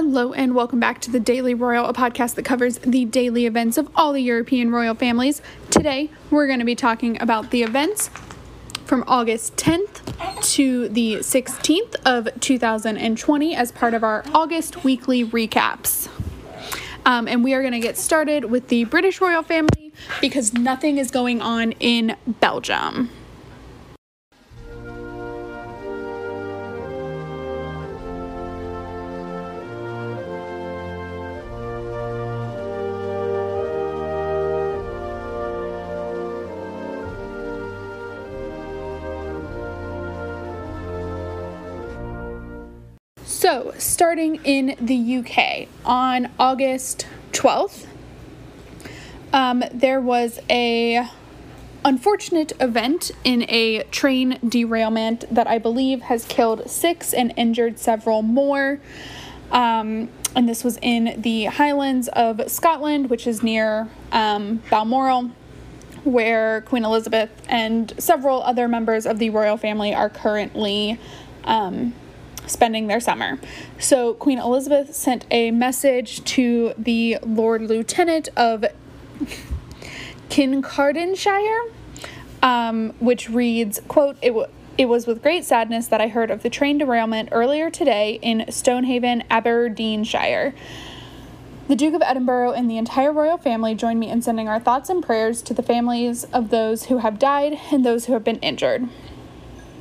Hello, and welcome back to the Daily Royal, a podcast that covers the daily events of all the European royal families. Today, we're going to be talking about the events from August 10th to the 16th of 2020 as part of our August weekly recaps. Um, and we are going to get started with the British royal family because nothing is going on in Belgium. So, starting in the UK on August 12th, um, there was a unfortunate event in a train derailment that I believe has killed six and injured several more. Um, and this was in the Highlands of Scotland, which is near um, Balmoral, where Queen Elizabeth and several other members of the royal family are currently um, spending their summer. So Queen Elizabeth sent a message to the Lord Lieutenant of Kincardineshire, um, which reads, quote, it, w- it was with great sadness that I heard of the train derailment earlier today in Stonehaven, Aberdeenshire. The Duke of Edinburgh and the entire royal family join me in sending our thoughts and prayers to the families of those who have died and those who have been injured.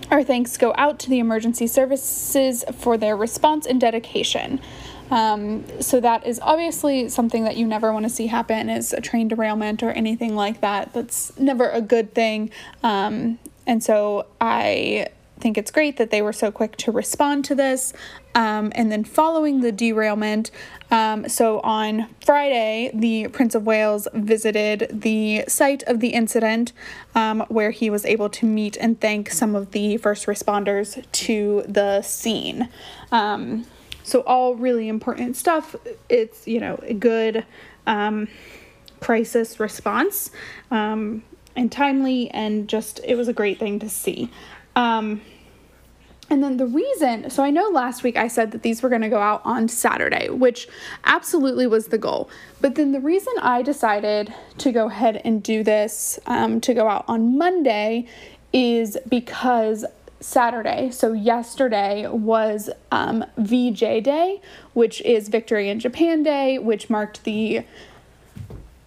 Our thanks go out to the emergency services for their response and dedication. Um, so that is obviously something that you never want to see happen is a train derailment or anything like that. That's never a good thing. Um, and so I think it's great that they were so quick to respond to this. Um, and then following the derailment, um, so on Friday, the Prince of Wales visited the site of the incident um, where he was able to meet and thank some of the first responders to the scene. Um, so, all really important stuff. It's, you know, a good um, crisis response um, and timely, and just it was a great thing to see. And then the reason, so I know last week I said that these were going to go out on Saturday, which absolutely was the goal. But then the reason I decided to go ahead and do this um, to go out on Monday is because Saturday, so yesterday, was um, VJ Day, which is Victory in Japan Day, which marked the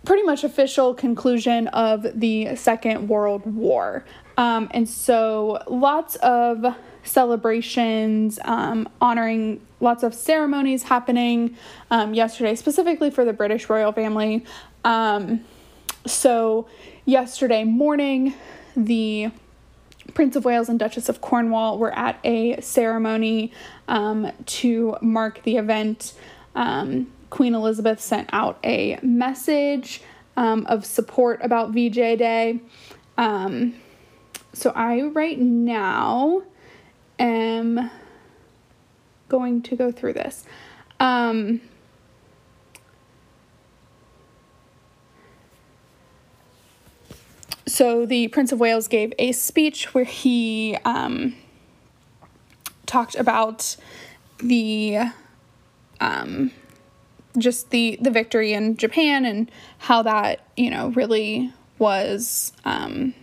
pretty much official conclusion of the Second World War. Um, and so lots of celebrations, um, honoring lots of ceremonies happening um, yesterday, specifically for the British royal family. Um, so, yesterday morning, the Prince of Wales and Duchess of Cornwall were at a ceremony um, to mark the event. Um, Queen Elizabeth sent out a message um, of support about VJ Day. so, I right now am going to go through this. Um, so the Prince of Wales gave a speech where he um, talked about the um, just the the victory in Japan and how that you know really was um,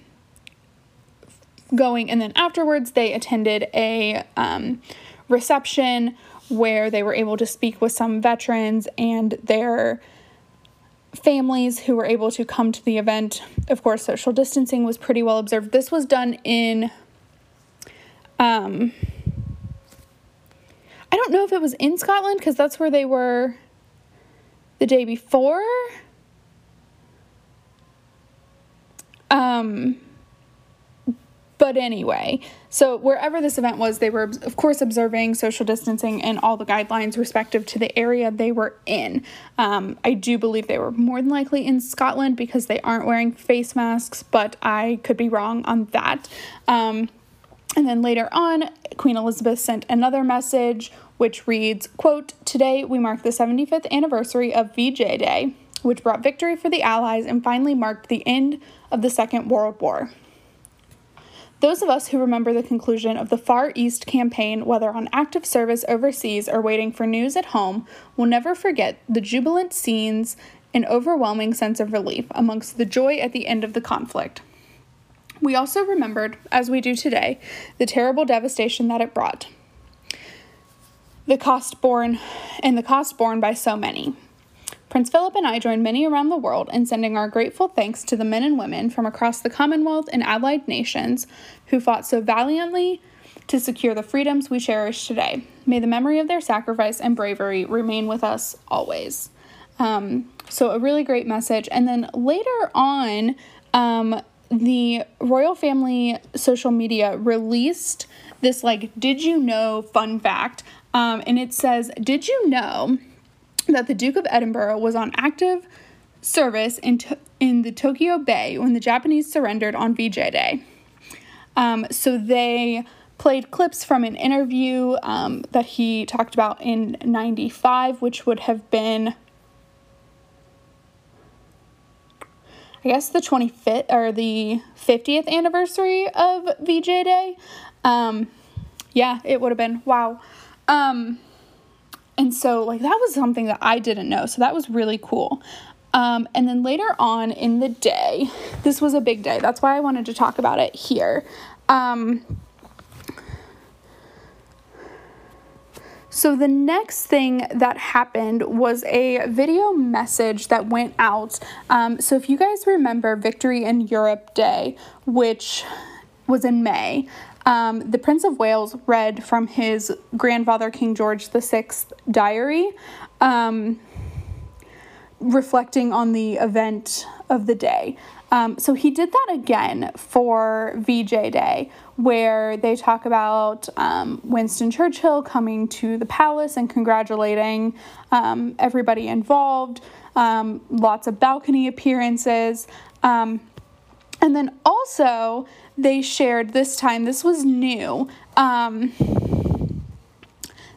going. And then afterwards, they attended a um, reception where they were able to speak with some veterans and their families who were able to come to the event. Of course, social distancing was pretty well observed. This was done in. Um, I don't know if it was in Scotland because that's where they were the day before. Um, but anyway, so wherever this event was, they were, of course, observing social distancing and all the guidelines respective to the area they were in. Um, I do believe they were more than likely in Scotland because they aren't wearing face masks, but I could be wrong on that. Um, and then later on, Queen Elizabeth sent another message which reads, quote, Today we mark the 75th anniversary of VJ Day, which brought victory for the Allies and finally marked the end of the Second World War. Those of us who remember the conclusion of the Far East campaign, whether on active service overseas or waiting for news at home, will never forget the jubilant scenes and overwhelming sense of relief amongst the joy at the end of the conflict. We also remembered, as we do today, the terrible devastation that it brought. The cost borne and the cost borne by so many. Prince Philip and I join many around the world in sending our grateful thanks to the men and women from across the Commonwealth and allied nations who fought so valiantly to secure the freedoms we cherish today. May the memory of their sacrifice and bravery remain with us always. Um, so, a really great message. And then later on, um, the royal family social media released this, like, did you know fun fact? Um, and it says, Did you know that the Duke of Edinburgh was on active service in, to- in the Tokyo Bay when the Japanese surrendered on VJ Day? Um, so they played clips from an interview um, that he talked about in 95, which would have been, I guess, the 25th or the 50th anniversary of VJ Day. Um, yeah, it would have been. Wow. Um, and so, like, that was something that I didn't know. So that was really cool. Um, and then later on in the day, this was a big day. That's why I wanted to talk about it here. Um, so, the next thing that happened was a video message that went out. Um, so, if you guys remember Victory in Europe Day, which was in May, um, the Prince of Wales read from his grandfather, King George VI diary, um, reflecting on the event of the day. Um, so he did that again for VJ Day, where they talk about um, Winston Churchill coming to the palace and congratulating um, everybody involved, um, lots of balcony appearances. Um, and then also, they shared this time, this was new, um,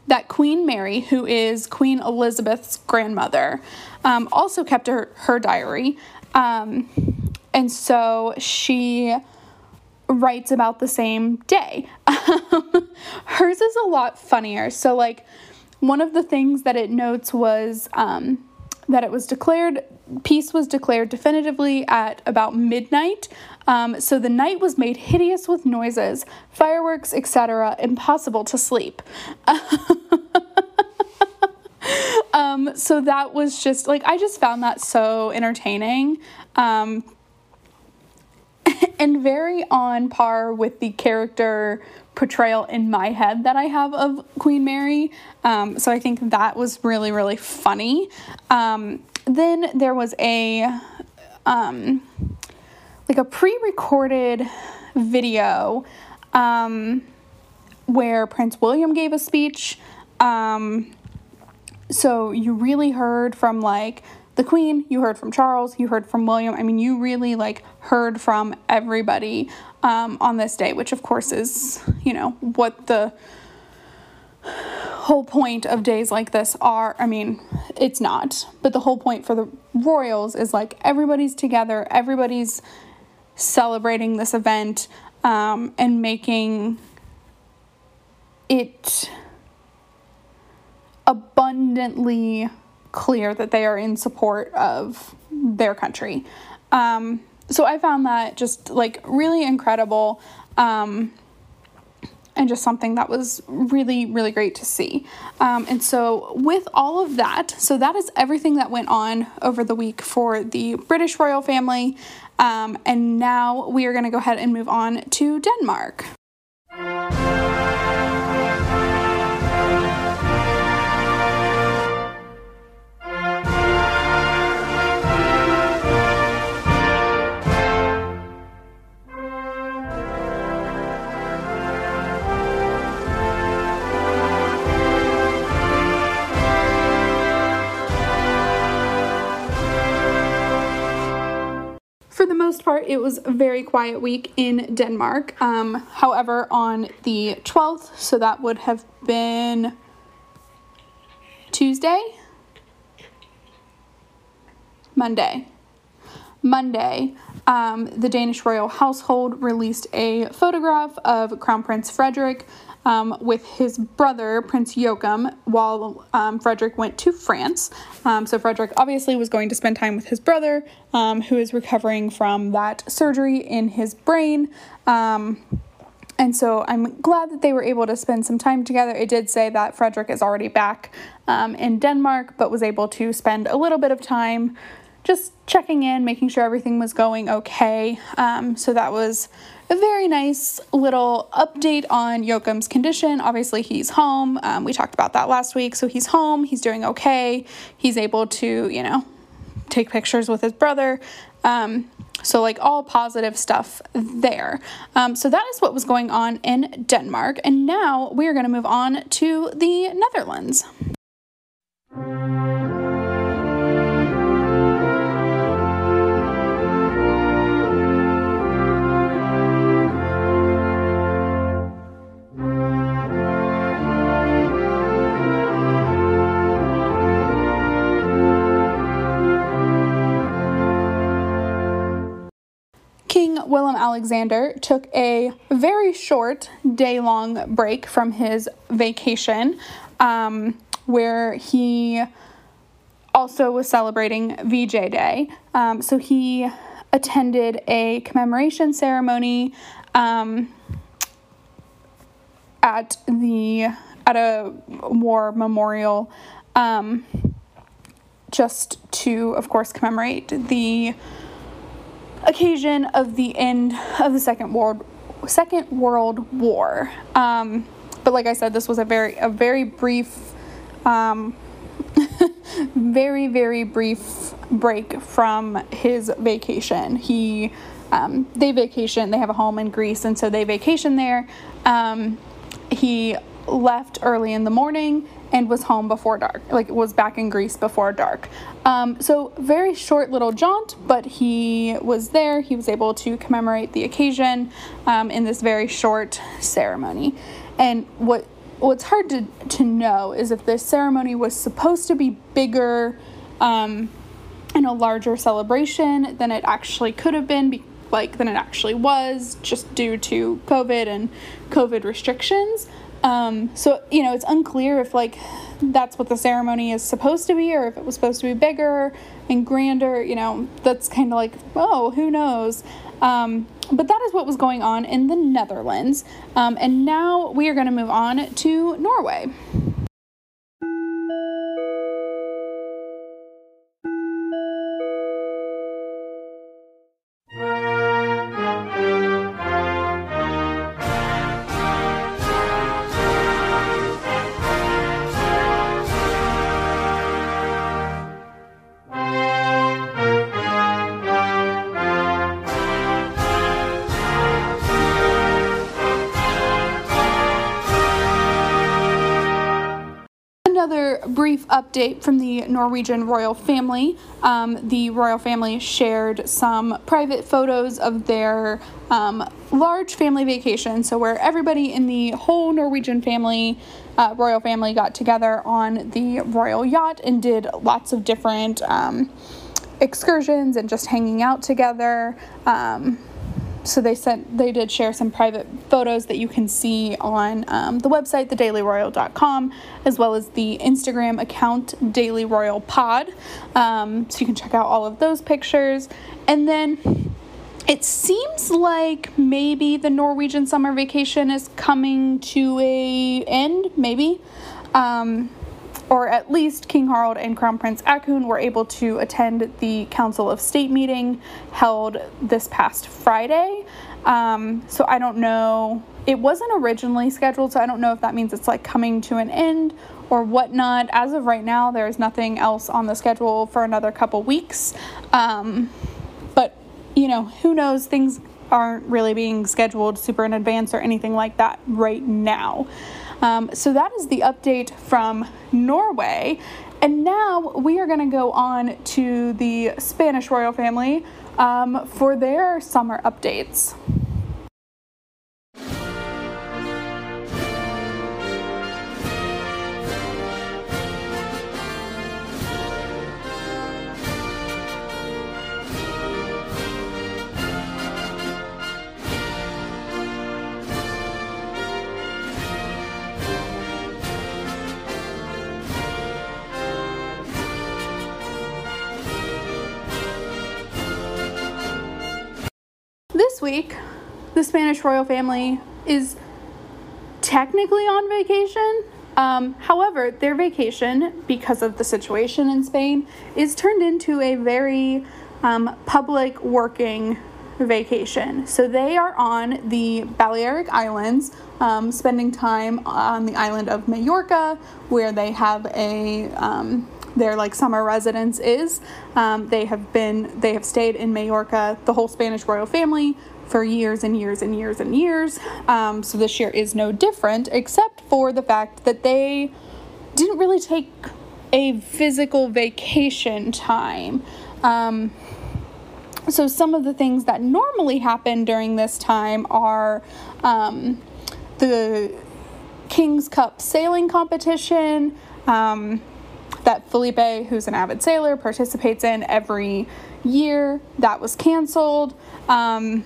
that Queen Mary, who is Queen Elizabeth's grandmother, um, also kept her, her diary. Um, and so she writes about the same day. Hers is a lot funnier. So, like, one of the things that it notes was um, that it was declared peace was declared definitively at about midnight. Um, so the night was made hideous with noises, fireworks, etc., impossible to sleep. um, so that was just like, I just found that so entertaining. Um, and very on par with the character portrayal in my head that I have of Queen Mary. Um, so I think that was really, really funny. Um, then there was a um, like a pre-recorded video um, where Prince William gave a speech. Um, so you really heard from like the Queen, you heard from Charles, you heard from William. I mean, you really like heard from everybody um, on this day, which of course is you know what the whole point of days like this are I mean, it's not, but the whole point for the royals is like everybody's together, everybody's celebrating this event um, and making it abundantly clear that they are in support of their country. Um, so I found that just like really incredible. Um, and just something that was really, really great to see. Um, and so, with all of that, so that is everything that went on over the week for the British royal family. Um, and now we are going to go ahead and move on to Denmark. It was a very quiet week in Denmark. Um, however, on the 12th, so that would have been Tuesday, Monday, Monday, um, the Danish royal household released a photograph of Crown Prince Frederik um, with his brother, Prince Joachim, while um, Frederik went to France. Um, so, Frederik obviously was going to spend time with his brother, um, who is recovering from that surgery in his brain. Um, and so I'm glad that they were able to spend some time together. It did say that Frederik is already back um, in Denmark, but was able to spend a little bit of time just checking in, making sure everything was going okay. So that was a very nice little update on Joachim's condition. Obviously, he's home. Um, we talked about that last week. So he's home, he's doing okay. He's able to, you know, take pictures with his brother. Um, so, like, all positive stuff there. Um, so, that is what was going on in Denmark. And now we are going to move on to the Netherlands. Willem Alexander took a very short day long break from his vacation um, where he also was celebrating VJ Day. Um, so he attended a commemoration ceremony um, at the at a war memorial um, just to, of course, commemorate the occasion of the end of the Second World Second World War. Um, but like I said, this was a very a very brief, um, very very brief break from his vacation. He um, they vacation. They have a home in Greece, and so they vacation there. Um, he left early in the morning and was home before dark, like was back in Greece before dark. Um, so, very short little jaunt, but he was there. He was able to commemorate the occasion um, in this very short ceremony. And what what's hard to, to know is if this ceremony was supposed to be bigger um, and a larger celebration than it actually could have been, be- like than it actually was, just due to COVID and COVID restrictions. Um, so you know, it's unclear if like that's what the ceremony is supposed to be, or if it was supposed to be bigger and grander. You know, that's kind of like oh, who knows. Um, but that is what was going on in the Netherlands. Um, and now we are going to move on to Norway. Update from the Norwegian royal family. Um, the royal family shared some private photos of their um, large family vacation, so where everybody in the whole Norwegian family, uh, royal family, got together on the royal yacht and did lots of different um, excursions and just hanging out together. Um, so they sent they did share some private photos that you can see on um, the website thedailyroyal.com as well as the instagram account daily royal pod. Um, so you can check out all of those pictures. And then it seems like maybe the norwegian summer vacation is coming to a end maybe. Um, or at least King Harald and Crown Prince Haakon were able to attend the Council of State meeting held this past Friday. Um, so I don't know. It wasn't originally scheduled, so I don't know if that means it's like coming to an end or whatnot. As of right now, there's nothing else on the schedule for another couple weeks. Um, but, you know, who knows? Things aren't really being scheduled super in advance or anything like that right now. Um, so that is the update from Norway. And now we are going to go on to the Spanish royal family um, for their summer updates. Week, the Spanish royal family is technically on vacation. Um, however, their vacation, because of the situation in Spain, is turned into a very um, public working vacation. So they are on the Balearic Islands, um, spending time on the island of Majorca, where they have a um, their like summer residence is. Um, they have been they have stayed in Majorca, the whole Spanish royal family, for years and years and years and years. Um, so this year is no different, except for the fact that they didn't really take a physical vacation time. Um, so some of the things that normally happen during this time are um, the King's Cup sailing competition um, that Felipe, who's an avid sailor, participates in every year. That was canceled. Um,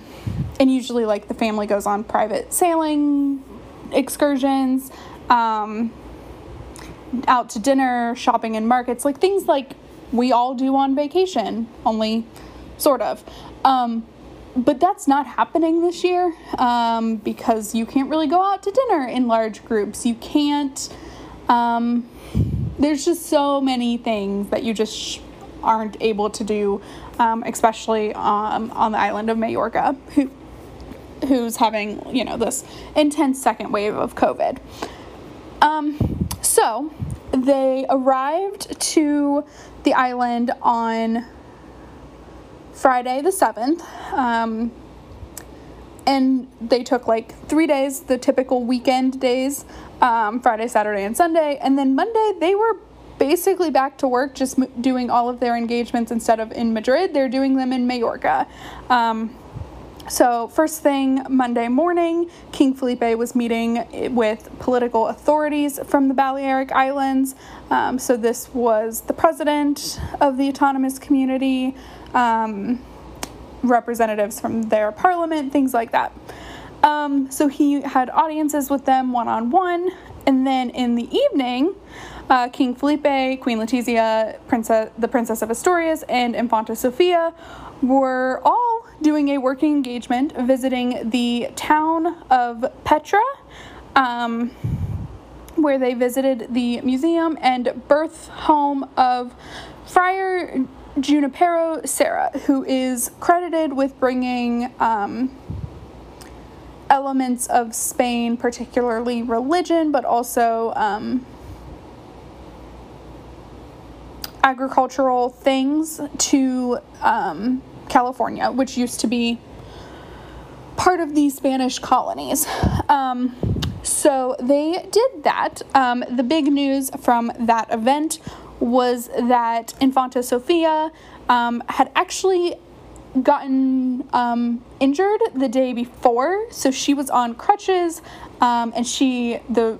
and usually, like, the family goes on private sailing excursions, um, out to dinner, shopping in markets, like things like we all do on vacation, only sort of. Um, but that's not happening this year um, because you can't really go out to dinner in large groups. You can't. Um, there's just so many things that you just sh- aren't able to do, um, especially um, on the island of Majorca, who, who's having you know this intense second wave of COVID. Um, so they arrived to the island on Friday the 7th. Um, and they took like three days, the typical weekend days um, Friday, Saturday, and Sunday. And then Monday, they were basically back to work, just m- doing all of their engagements instead of in Madrid, they're doing them in Majorca. Um, so, first thing Monday morning, King Felipe was meeting with political authorities from the Balearic Islands. Um, so, this was the president of the autonomous community, um, representatives from their parliament, things like that. Um, so he had audiences with them one on one, and then in the evening, uh, King Felipe, Queen Letizia, Princess, the Princess of Asturias, and Infanta Sofia were all doing a working engagement visiting the town of Petra, um, where they visited the museum and birth home of Friar Junipero Serra, who is credited with bringing um, elements of Spain, particularly religion, but also um, agricultural things to um, California, which used to be part of the Spanish colonies. Um, so they did that. Um, the big news from that event was that Infanta Sofia um, had actually gotten um, injured the day before, so she was on crutches, um, and she the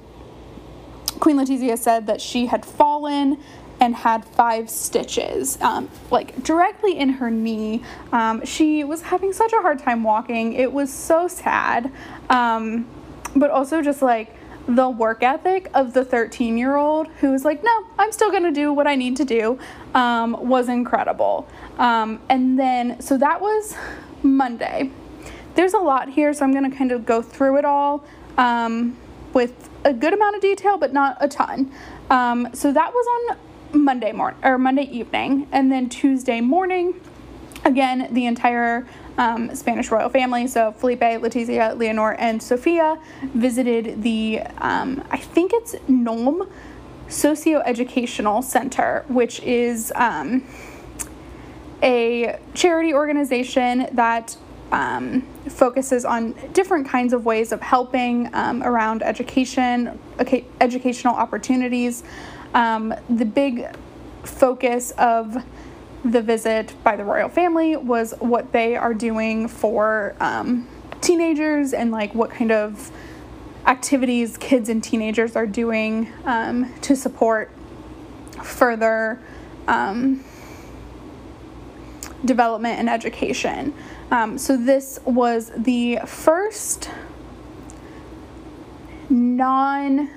Queen Letizia said that she had fallen and had five stitches, um, like directly in her knee. Um, she was having such a hard time walking. It was so sad, um, but also just like the work ethic of the 13 year old who was like, no, I'm still gonna do what I need to do, um, was incredible. Um, and then, so that was Monday. There's a lot here, so I'm gonna kind of go through it all um, with a good amount of detail, but not a ton. Um, so that was on Monday morning or Monday evening, and then Tuesday morning, again, the entire um, Spanish royal family. So Felipe, Letizia, Leonor, and Sofia visited the, um, I think it's Nome Socio-Educational Center, which is um, a charity organization that um, focuses on different kinds of ways of helping um, around education, educational opportunities. Um, the big focus of the visit by the royal family was what they are doing for um, teenagers and like what kind of activities kids and teenagers are doing um, to support further um, development and education. Um, so, this was the first non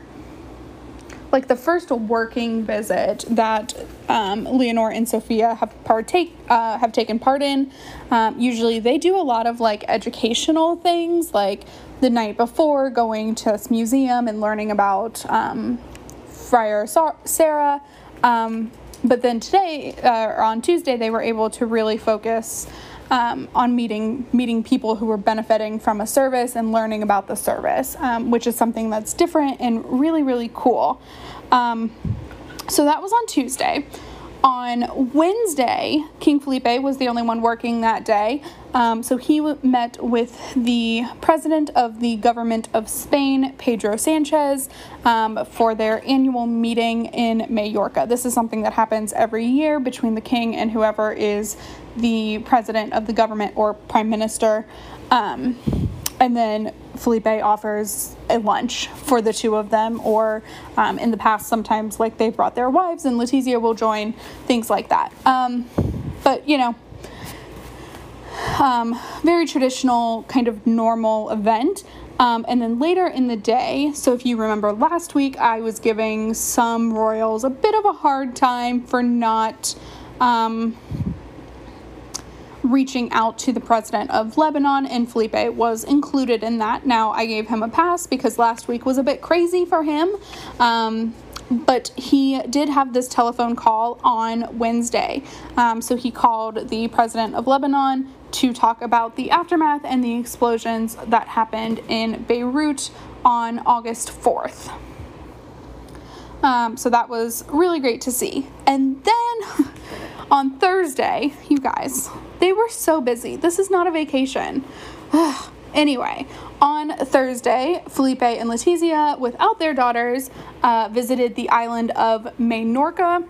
like the first working visit that um, Leonor and Sofia have partake uh, have taken part in. Um, usually, they do a lot of like educational things, like the night before going to this museum and learning about um, Friar Serra. Um, but then today, uh, or on Tuesday, they were able to really focus um, on meeting meeting people who were benefiting from a service and learning about the service, um, which is something that's different and really really cool. Um, so that was on Tuesday. On Wednesday, King Felipe was the only one working that day. Um, so he met with the president of the government of Spain, Pedro Sanchez, um, for their annual meeting in Majorca. This is something that happens every year between the king and whoever is the president of the government or prime minister. Um, and then Felipe offers a lunch for the two of them, or um, in the past, sometimes like they've brought their wives and Letizia will join, things like that. Um, but you know, um, very traditional, kind of normal event. Um, and then later in the day, so if you remember last week, I was giving some royals a bit of a hard time for not um, reaching out to the president of Lebanon, and Felipe was included in that. Now, I gave him a pass because last week was a bit crazy for him. Um, but he did have this telephone call on Wednesday. Um, so he called the president of Lebanon to talk about the aftermath and the explosions that happened in Beirut on August 4th. Um, so that was really great to see. And then on Thursday, you guys, they were so busy. This is not a vacation. anyway, on Thursday, Felipe and Letizia, without their daughters, uh, visited the island of Menorca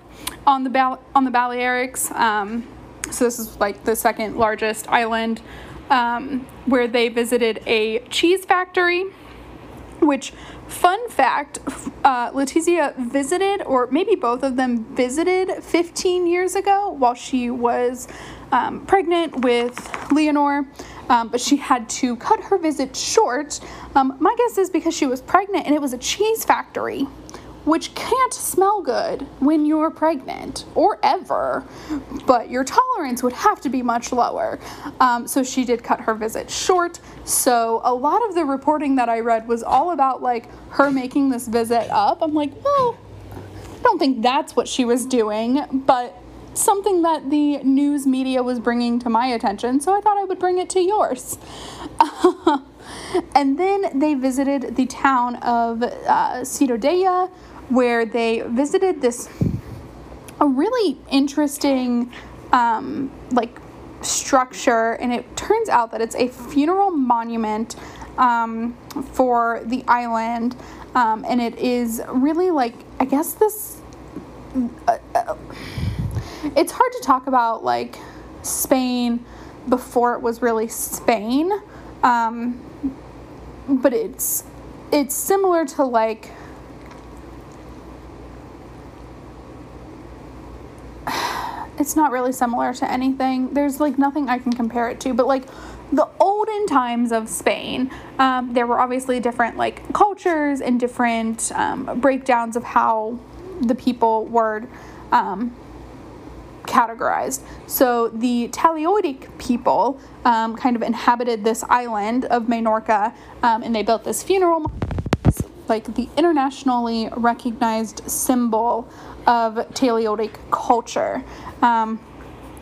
on the on the Balearics. Um, so this is like the second largest island, um, where they visited a cheese factory. Which, fun fact, uh, Letizia visited, or maybe both of them visited 15 years ago while she was um, pregnant with Leonor, um, but she had to cut her visit short. Um, my guess is because she was pregnant and it was a cheese factory, which can't smell good when you're pregnant or ever, but your tolerance would have to be much lower. Um, so she did cut her visit short. So a lot of the reporting that I read was all about like her making this visit up. I'm like, well, I don't think that's what she was doing, but something that the news media was bringing to my attention, so I thought I would bring it to yours. and then they visited the town of uh, where they visited this a really interesting um, like structure, and it turns out that it's a funeral monument um, for the island, um, and it is really like I guess this. Uh, uh, it's hard to talk about like Spain before it was really Spain, um, but it's it's similar to like it's not really similar to anything. There's like nothing I can compare it to, but like the olden times of Spain, um, there were obviously different like cultures and different um, breakdowns of how the people were um, categorized. So the Talaiotic people um, kind of inhabited this island of Menorca um, and they built this funeral like the internationally recognized symbol of Talaiotic culture. Um,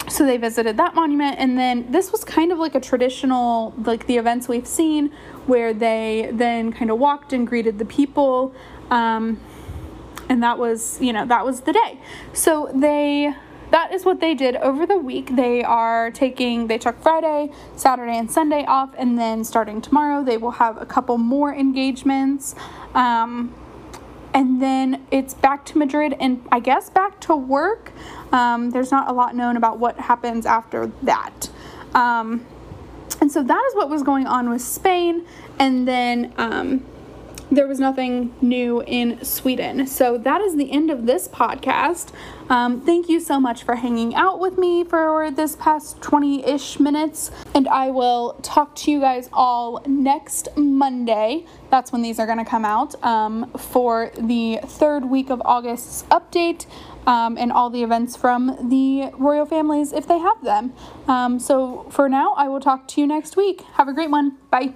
so they visited that monument and then this was kind of like a traditional like the events we've seen where they then kind of walked and greeted the people um, and that was you know that was the day so they that is what they did over the week. They are taking, they took Friday, Saturday, and Sunday off, and then starting tomorrow, they will have a couple more engagements. Um, and then it's back to Madrid and I guess back to work. Um, there's not a lot known about what happens after that. Um, and so that is what was going on with Spain. And then um, there was nothing new in Sweden. So that is the end of this podcast. Um, thank you so much for hanging out with me for this past 20 ish minutes. And I will talk to you guys all next Monday. That's when these are going to come out um, for the third week of August's update. Um, and all the events from the royal families if they have them. Um, so for now, I will talk to you next week. Have a great one. Bye.